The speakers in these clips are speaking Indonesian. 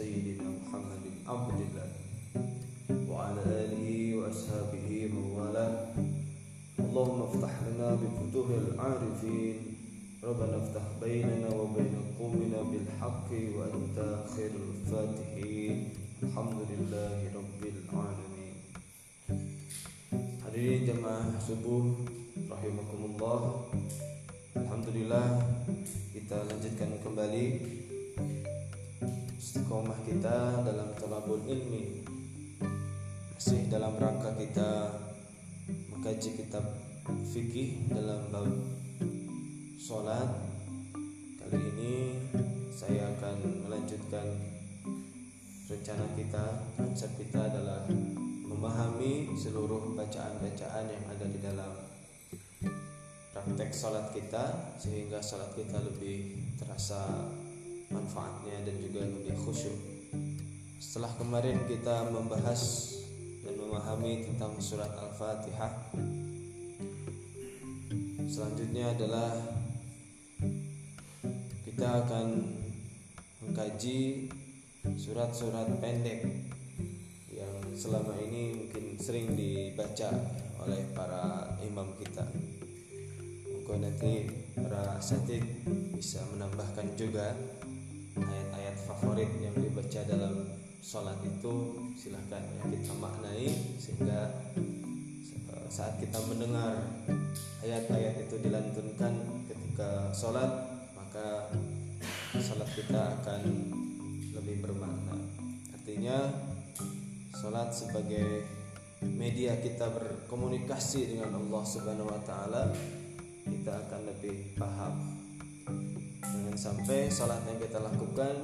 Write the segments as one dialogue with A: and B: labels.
A: سيدنا محمد عبد الله وعلى آله وأصحابه من والاه. اللهم افتح لنا بفتوح العارفين. ربنا افتح بيننا وبين قومنا بالحق وأنت خير الفاتحين. الحمد لله رب العالمين. Hadirin jemaah subuh rahimakumullah. Alhamdulillah kita lanjutkan kembali istiqomah kita dalam talabul ilmi. Masih dalam rangka kita mengkaji kitab fikih dalam bab sholat. Kali ini saya akan melanjutkan rencana kita. Konsep kita adalah memahami seluruh bacaan-bacaan yang ada di dalam praktek salat kita sehingga salat kita lebih terasa manfaatnya dan juga lebih khusyuk. Setelah kemarin kita membahas dan memahami tentang surat Al-Fatihah, selanjutnya adalah kita akan mengkaji surat-surat pendek yang selama ini mungkin sering dibaca oleh para imam kita Moga nanti para asatid bisa menambahkan juga ayat-ayat favorit yang dibaca dalam sholat itu silahkan ya kita maknai sehingga saat kita mendengar ayat-ayat itu dilantunkan ketika sholat maka sholat kita akan lebih bermakna. Artinya sholat sebagai media kita berkomunikasi dengan Allah Subhanahu wa taala kita akan lebih paham jangan sampai sholat yang kita lakukan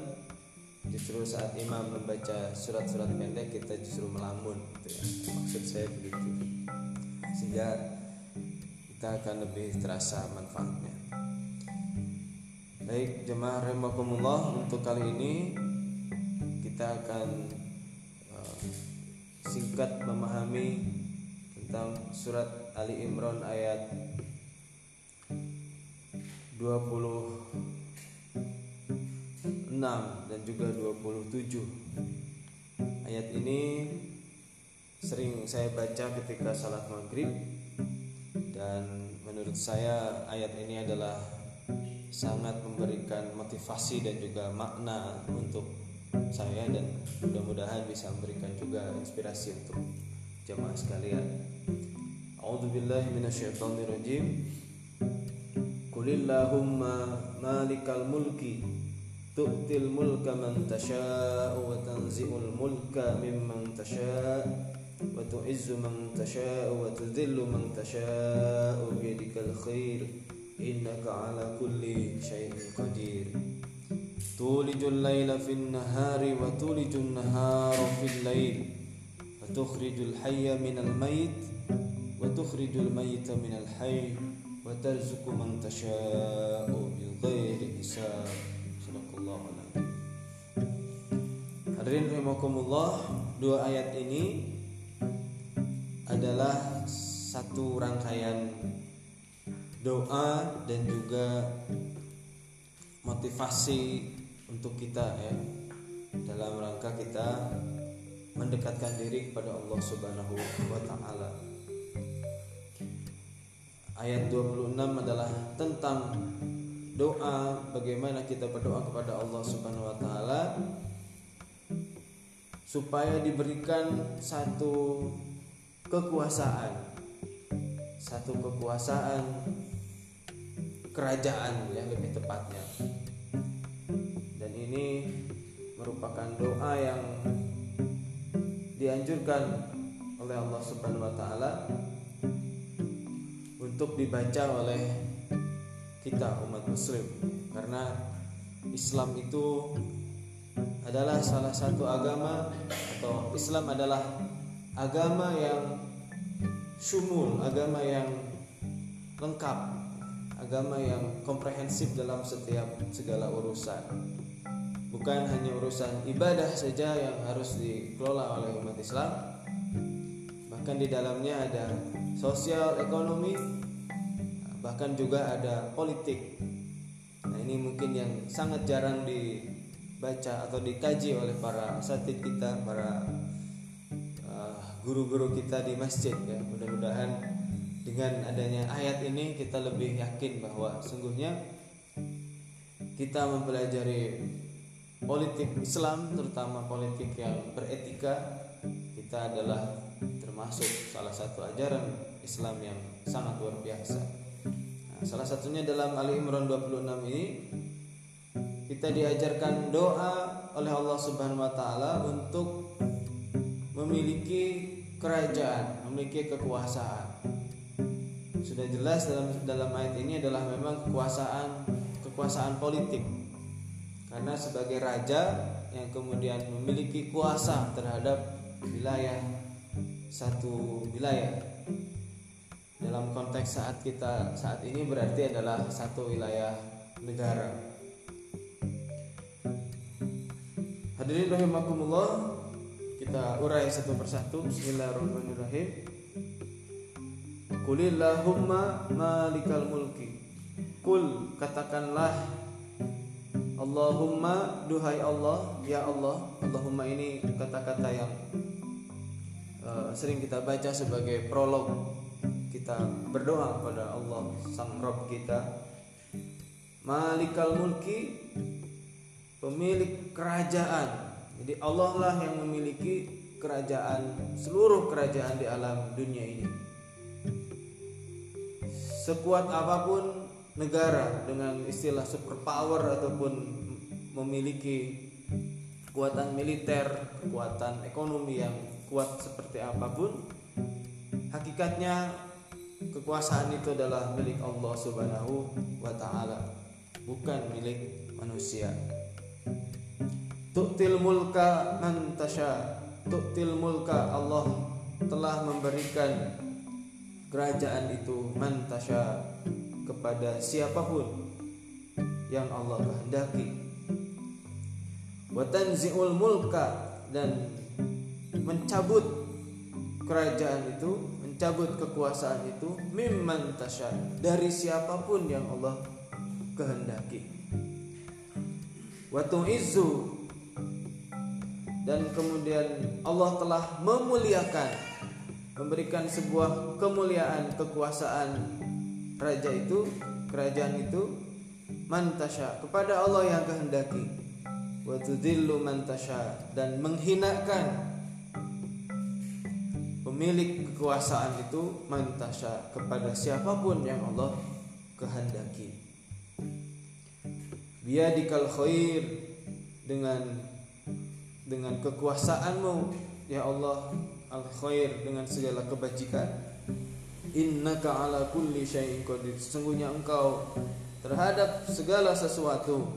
A: justru saat imam membaca surat-surat pendek kita justru melamun gitu ya. maksud saya begitu sehingga kita akan lebih terasa manfaatnya baik jemaah rahimakumullah untuk kali ini kita akan uh, singkat memahami tentang surat Ali Imran ayat 26 dan juga 27 ayat ini sering saya baca ketika salat maghrib dan menurut saya ayat ini adalah sangat memberikan motivasi dan juga makna untuk saya dan mudah-mudahan bisa memberikan juga inspirasi untuk jamaah sekalian. A'udzubillahi minasyaitonirrajim. قل اللهم مالك الملك تؤتي الملك من تشاء وتنزع الملك ممن تشاء وتعز من تشاء وتذل من تشاء بيدك الخير إنك على كل شيء قدير. تولج الليل في النهار وتولج النهار في الليل وتخرج الحي من الميت وتخرج الميت من الحي. وترزق من تشاء بغير حساب صدق الله العظيم Hadirin rahimakumullah Dua ayat ini adalah satu rangkaian doa dan juga motivasi untuk kita ya dalam rangka kita mendekatkan diri kepada Allah Subhanahu wa taala. Ayat 26 adalah tentang doa bagaimana kita berdoa kepada Allah Subhanahu wa taala supaya diberikan satu kekuasaan. Satu kekuasaan kerajaan ya lebih tepatnya. Dan ini merupakan doa yang dianjurkan oleh Allah Subhanahu wa taala untuk dibaca oleh kita umat muslim karena Islam itu adalah salah satu agama atau Islam adalah agama yang sumul, agama yang lengkap, agama yang komprehensif dalam setiap segala urusan. Bukan hanya urusan ibadah saja yang harus dikelola oleh umat Islam, bahkan di dalamnya ada sosial, ekonomi, bahkan juga ada politik ini mungkin yang sangat jarang dibaca atau dikaji oleh para asatid kita, para uh, guru-guru uh, kita di masjid ya. Mudah-mudahan dengan adanya ayat ini kita lebih yakin bahwa sungguhnya kita mempelajari politik Islam terutama politik yang beretika kita adalah termasuk salah satu ajaran Islam yang sangat luar biasa. Nah, salah satunya dalam Ali Imran 26 ini kita diajarkan doa oleh Allah Subhanahu wa taala untuk memiliki kerajaan, memiliki kekuasaan. Sudah jelas dalam dalam ayat ini adalah memang kekuasaan kekuasaan politik. Karena sebagai raja yang kemudian memiliki kuasa terhadap wilayah satu wilayah dalam konteks saat kita saat ini berarti adalah satu wilayah negara. Hadirin rahimakumullah, kita urai satu persatu. Bismillahirrahmanirrahim. Kulillahumma malikal mulki. Kul katakanlah Allahumma duhai Allah ya Allah. Allahumma ini kata-kata yang uh, sering kita baca sebagai prolog kita berdoa kepada Allah sang Rob kita. Malikal Mulki pemilik kerajaan. Jadi Allah lah yang memiliki kerajaan seluruh kerajaan di alam dunia ini. Sekuat apa pun negara dengan istilah superpower ataupun memiliki kekuatan militer kekuatan ekonomi yang kuat seperti apa pun hakikatnya kekuasaan itu adalah milik Allah Subhanahu wa taala, bukan milik manusia. Tu'til mulka man tasha. Tu'til mulka Allah telah memberikan kerajaan itu man tasha kepada siapa pun yang Allah kehendaki. Wa tanzi'ul mulka dan mencabut kerajaan itu mencabut kekuasaan itu mimman tasya dari siapa pun yang Allah kehendaki. Watu izu dan kemudian Allah telah memuliakan memberikan sebuah kemuliaan kekuasaan raja itu kerajaan itu mantasya kepada Allah yang kehendaki. Wa tudillu mantasya dan menghinakan pemilik kekuasaan itu mantasya kepada siapa pun yang Allah kehendaki. Biadikal khair dengan dengan kekuasaanmu ya Allah al khair dengan segala kebajikan. Innaka ala kulli syai'in qadir. Sesungguhnya engkau terhadap segala sesuatu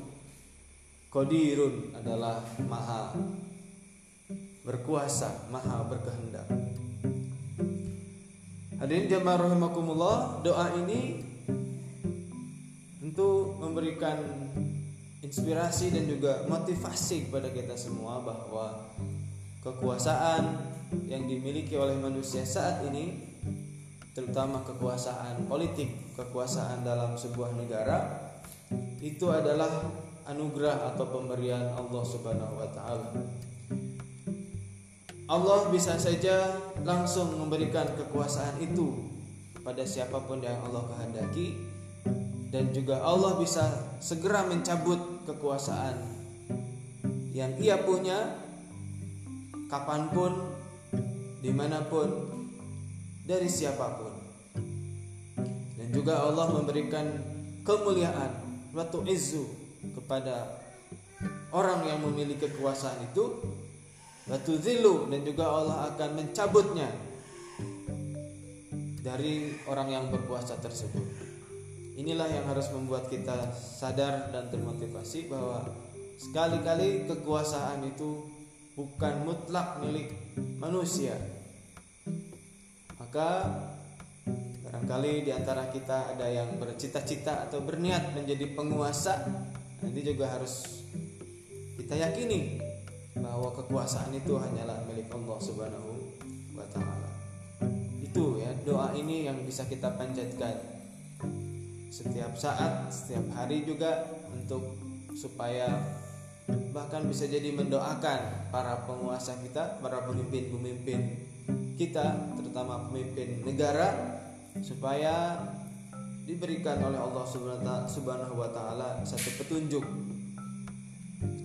A: qadirun adalah maha berkuasa maha berkehendak Hadirin jamaah rahimakumullah, doa ini tentu memberikan inspirasi dan juga motivasi kepada kita semua bahwa kekuasaan yang dimiliki oleh manusia saat ini terutama kekuasaan politik, kekuasaan dalam sebuah negara itu adalah anugerah atau pemberian Allah Subhanahu wa taala. Allah bisa saja langsung memberikan kekuasaan itu pada siapa pun yang Allah kehendaki. Dan juga Allah bisa segera mencabut kekuasaan yang ia punya kapan pun di mana pun dari siapa pun. Dan juga Allah memberikan kemuliaan waktu izu kepada orang yang memiliki kekuasaan itu Batu zilu dan juga Allah akan mencabutnya dari orang yang berpuasa tersebut. Inilah yang harus membuat kita sadar dan termotivasi bahwa sekali-kali kekuasaan itu bukan mutlak milik manusia. Maka barangkali di antara kita ada yang bercita-cita atau berniat menjadi penguasa, nanti juga harus kita yakini bahwa kekuasaan itu hanyalah milik Allah Subhanahu wa taala. Itu ya doa ini yang bisa kita panjatkan. setiap saat, setiap hari juga untuk supaya bahkan bisa jadi mendoakan para penguasa kita, para pemimpin-pemimpin kita, terutama pemimpin negara supaya diberikan oleh Allah Subhanahu wa taala satu petunjuk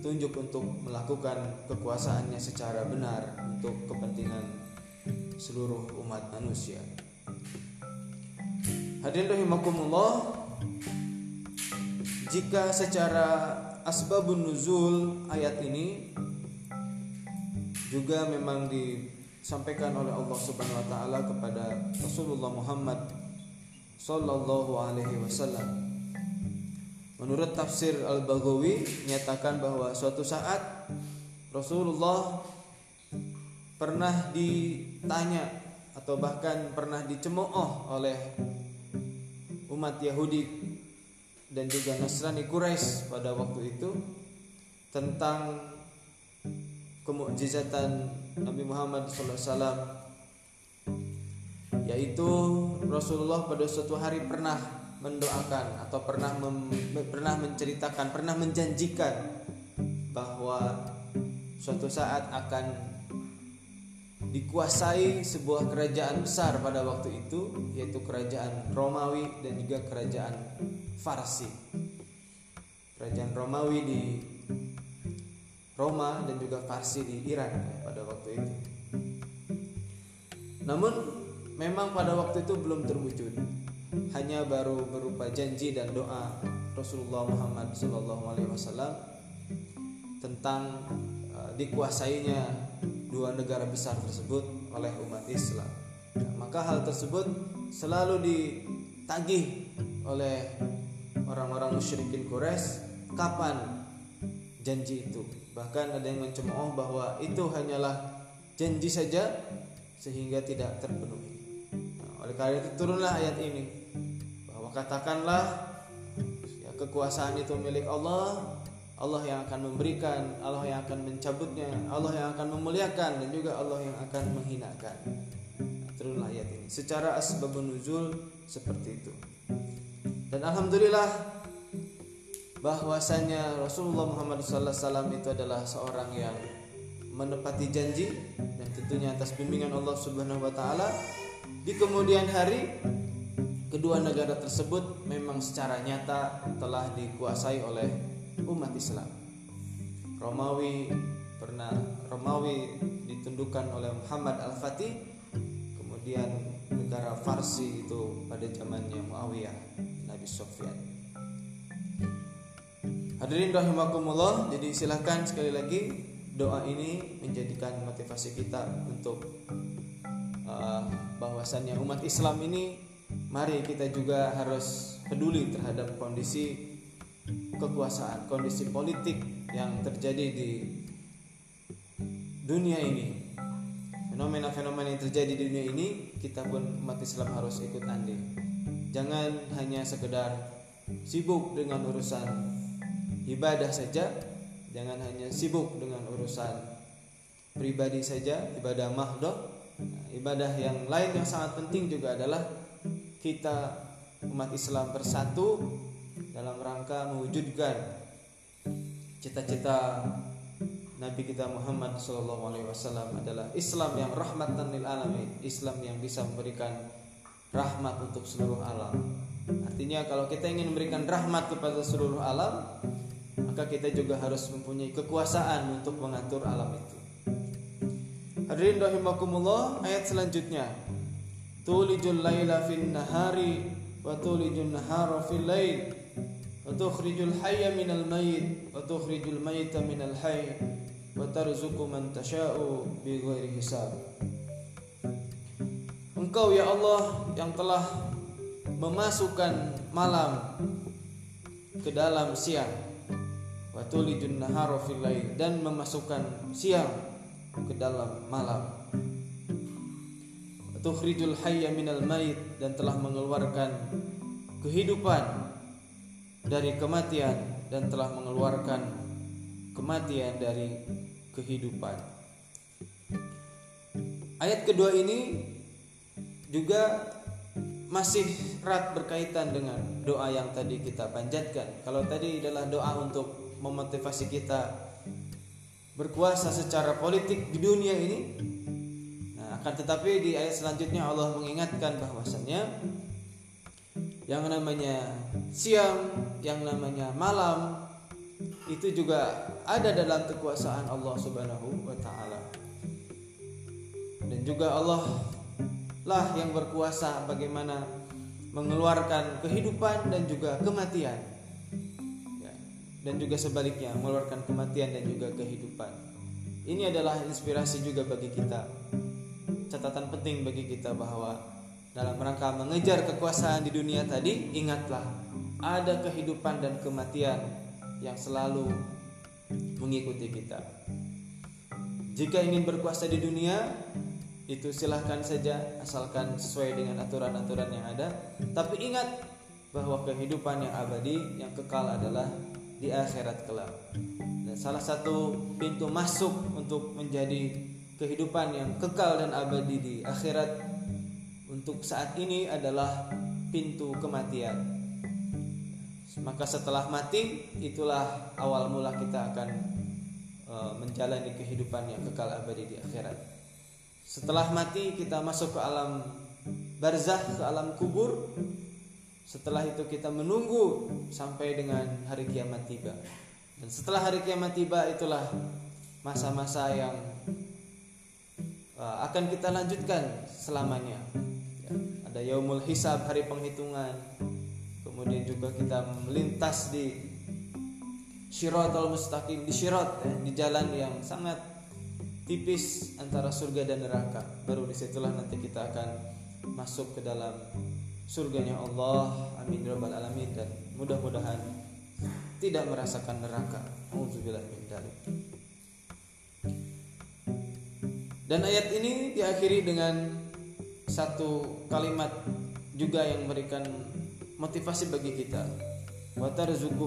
A: petunjuk untuk melakukan kekuasaannya secara benar untuk kepentingan seluruh umat manusia. Hadirin rahimakumullah, jika secara asbabun nuzul ayat ini juga memang disampaikan oleh Allah Subhanahu wa taala kepada Rasulullah Muhammad sallallahu alaihi wasallam. Menurut tafsir Al-Baghawi menyatakan bahwa suatu saat Rasulullah pernah ditanya atau bahkan pernah dicemooh oleh umat Yahudi dan juga Nasrani Quraisy pada waktu itu tentang kemukjizatan Nabi Muhammad SAW yaitu Rasulullah pada suatu hari pernah mendoakan atau pernah mem, pernah menceritakan pernah menjanjikan bahwa suatu saat akan dikuasai sebuah kerajaan besar pada waktu itu yaitu kerajaan Romawi dan juga kerajaan Farsi. Kerajaan Romawi di Roma dan juga Farsi di Iran pada waktu itu. Namun memang pada waktu itu belum terwujud. Hanya baru berupa janji dan doa Rasulullah Muhammad SAW tentang uh, dikuasainya dua negara besar tersebut oleh umat Islam. Nah, maka hal tersebut selalu ditagih oleh orang-orang musyrikin Quraisy kapan janji itu. Bahkan ada yang mencemooh bahwa itu hanyalah janji saja sehingga tidak terpenuhi. Nah, oleh karena itu turunlah ayat ini katakanlah ya, kekuasaan itu milik Allah Allah yang akan memberikan, Allah yang akan mencabutnya, Allah yang akan memuliakan dan juga Allah yang akan menghinakan. Nah, turunlah ayat ini. Secara asbabun nuzul seperti itu. Dan alhamdulillah bahwasanya Rasulullah Muhammad SAW itu adalah seorang yang menepati janji dan tentunya atas bimbingan Allah Subhanahu wa taala di kemudian hari kedua negara tersebut memang secara nyata telah dikuasai oleh umat Islam. Romawi pernah Romawi ditundukkan oleh Muhammad Al-Fatih kemudian negara Farsi itu pada zamannya Muawiyah Nabi Sofyan Hadirin rahimakumullah jadi silahkan sekali lagi doa ini menjadikan motivasi kita untuk uh, bahwasannya umat Islam ini mari kita juga harus peduli terhadap kondisi kekuasaan, kondisi politik yang terjadi di dunia ini. Fenomena-fenomena yang terjadi di dunia ini, kita pun umat Islam harus ikut andil. Jangan hanya sekedar sibuk dengan urusan ibadah saja, jangan hanya sibuk dengan urusan pribadi saja, ibadah mahdoh. Nah, ibadah yang lain yang sangat penting juga adalah kita umat Islam bersatu dalam rangka mewujudkan cita-cita Nabi kita Muhammad SAW adalah Islam yang rahmatan lil alamin, Islam yang bisa memberikan rahmat untuk seluruh alam. Artinya kalau kita ingin memberikan rahmat kepada seluruh alam, maka kita juga harus mempunyai kekuasaan untuk mengatur alam itu. Hadirin rahimakumullah, ayat selanjutnya tulijul laila fin nahari wa tulijul nahara fil lail wa tukhrijul hayya minal mayyit wa tukhrijul mayyita minal hayy wa tarzuqu man tasha'u bi ghairi hisab. Engkau ya Allah yang telah memasukkan malam ke dalam siang. Wa tulijun nahara fil lail dan memasukkan siang ke dalam malam tukhrijul hayya minal mayit dan telah mengeluarkan kehidupan dari kematian dan telah mengeluarkan kematian dari kehidupan. Ayat kedua ini juga masih erat berkaitan dengan doa yang tadi kita panjatkan. Kalau tadi adalah doa untuk memotivasi kita berkuasa secara politik di dunia ini. Akan tetapi di ayat selanjutnya Allah mengingatkan bahwasannya yang namanya siang, yang namanya malam itu juga ada dalam kekuasaan Allah Subhanahu wa taala. Dan juga Allah lah yang berkuasa bagaimana mengeluarkan kehidupan dan juga kematian. Ya, dan juga sebaliknya mengeluarkan kematian dan juga kehidupan. Ini adalah inspirasi juga bagi kita catatan penting bagi kita bahwa dalam rangka mengejar kekuasaan di dunia tadi ingatlah ada kehidupan dan kematian yang selalu mengikuti kita. Jika ingin berkuasa di dunia itu silahkan saja asalkan sesuai dengan aturan-aturan yang ada. Tapi ingat bahwa kehidupan yang abadi yang kekal adalah di akhirat kelak. Dan salah satu pintu masuk untuk menjadi kehidupan yang kekal dan abadi di akhirat untuk saat ini adalah pintu kematian maka setelah mati itulah awal mula kita akan uh, menjalani kehidupan yang kekal abadi di akhirat setelah mati kita masuk ke alam barzah, ke alam kubur. Setelah itu kita menunggu sampai dengan hari kiamat tiba. Dan setelah hari kiamat tiba itulah masa-masa yang uh, akan kita lanjutkan selamanya. Ya, ada yaumul hisab, hari penghitungan. Kemudian juga kita melintas di syiratul mustaqim, di syirat ya, di jalan yang sangat tipis antara surga dan neraka. Baru di situlah nanti kita akan masuk ke dalam surganya Allah. Amin ya rabbal alamin. Dan mudah-mudahan tidak merasakan neraka. Auzubillah min dan ayat ini diakhiri dengan satu kalimat juga yang memberikan motivasi bagi kita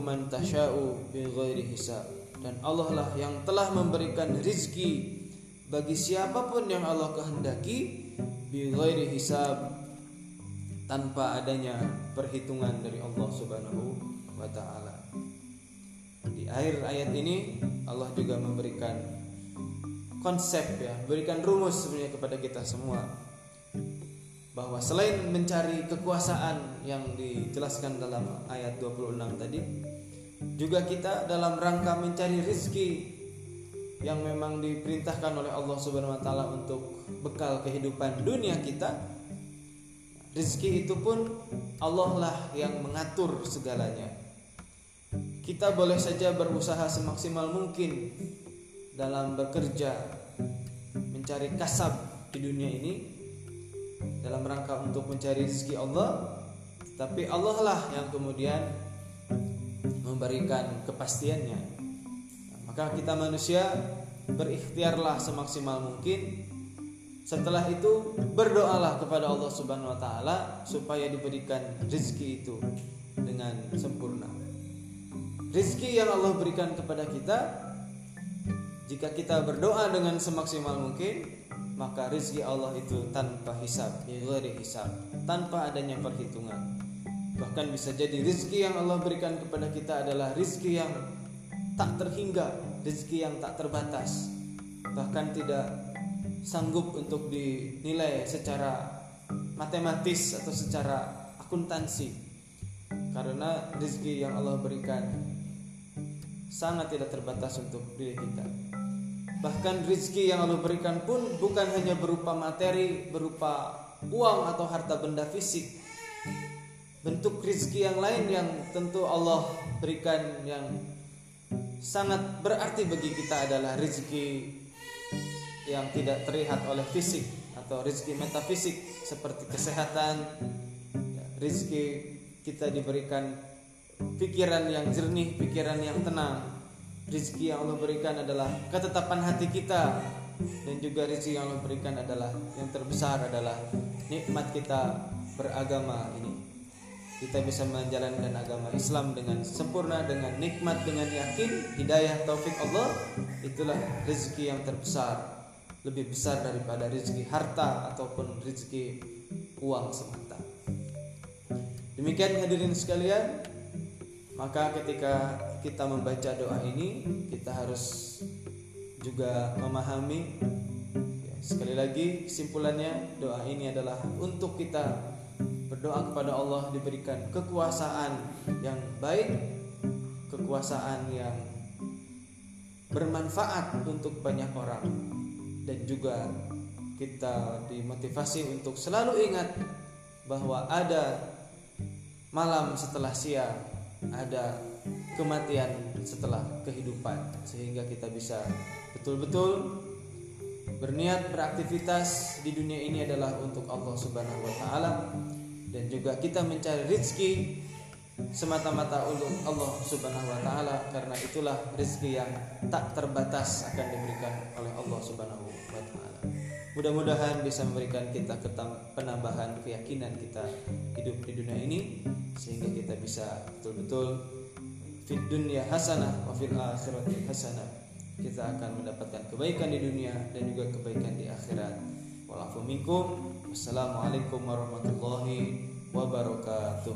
A: man tasha'u hisab dan Allah lah yang telah memberikan rizki bagi siapa pun yang Allah kehendaki hisab tanpa adanya perhitungan dari Allah Subhanahu wa taala. Di akhir ayat ini Allah juga memberikan konsep ya, berikan rumus sebenarnya kepada kita semua. Bahwa selain mencari kekuasaan yang dijelaskan dalam ayat 26 tadi juga kita dalam rangka mencari rizki yang memang diperintahkan oleh Allah Subhanahu wa taala untuk bekal kehidupan dunia kita rezeki itu pun Allah lah yang mengatur segalanya. Kita boleh saja berusaha semaksimal mungkin dalam bekerja mencari kasab di dunia ini dalam rangka untuk mencari rezeki Allah tapi Allah lah yang kemudian memberikan kepastiannya maka kita manusia berikhtiarlah semaksimal mungkin setelah itu berdoalah kepada Allah Subhanahu wa taala supaya diberikan rezeki itu dengan sempurna. Rezeki yang Allah berikan kepada kita jika kita berdoa dengan semaksimal mungkin maka rezeki Allah itu tanpa hisab, ghairi hisab, tanpa adanya perhitungan. Bahkan bisa jadi rezeki yang Allah berikan kepada kita adalah rezeki yang tak terhingga rezeki yang tak terbatas bahkan tidak sanggup untuk dinilai secara matematis atau secara akuntansi karena rezeki yang Allah berikan sangat tidak terbatas untuk diri kita bahkan rezeki yang Allah berikan pun bukan hanya berupa materi berupa uang atau harta benda fisik bentuk rezeki yang lain yang tentu Allah berikan yang sangat berarti bagi kita adalah rezeki yang tidak terlihat oleh fisik atau rezeki metafisik seperti kesehatan, ya, rezeki kita diberikan pikiran yang jernih, pikiran yang tenang. Rezeki yang Allah berikan adalah ketetapan hati kita. Dan juga rezeki yang Allah berikan adalah yang terbesar adalah nikmat kita beragama ini. Kita bisa menjalankan agama Islam dengan sempurna dengan nikmat dengan yakin hidayah taufik Allah. Itulah rezeki yang terbesar. Lebih besar daripada rezeki harta ataupun rezeki uang semata. Demikian hadirin sekalian, maka ketika kita membaca doa ini, kita harus juga memahami. Ya, sekali lagi kesimpulannya doa ini adalah untuk kita berdoa kepada Allah diberikan kekuasaan yang baik, kekuasaan yang bermanfaat untuk banyak orang. Dan juga kita dimotivasi untuk selalu ingat bahwa ada malam setelah siang, ada kematian setelah kehidupan sehingga kita bisa betul-betul berniat beraktivitas di dunia ini adalah untuk Allah Subhanahu wa taala dan juga kita mencari rezeki semata-mata untuk Allah Subhanahu wa taala karena itulah rezeki yang tak terbatas akan diberikan oleh Allah Subhanahu wa taala. Mudah-mudahan bisa memberikan kita penambahan keyakinan kita hidup di dunia ini sehingga kita bisa betul-betul fid dunya hasanah wa fil akhirati hasanah. Kita akan mendapatkan kebaikan di dunia dan juga kebaikan di akhirat. Wassalamualaikum warahmatullahi wabarakatuh.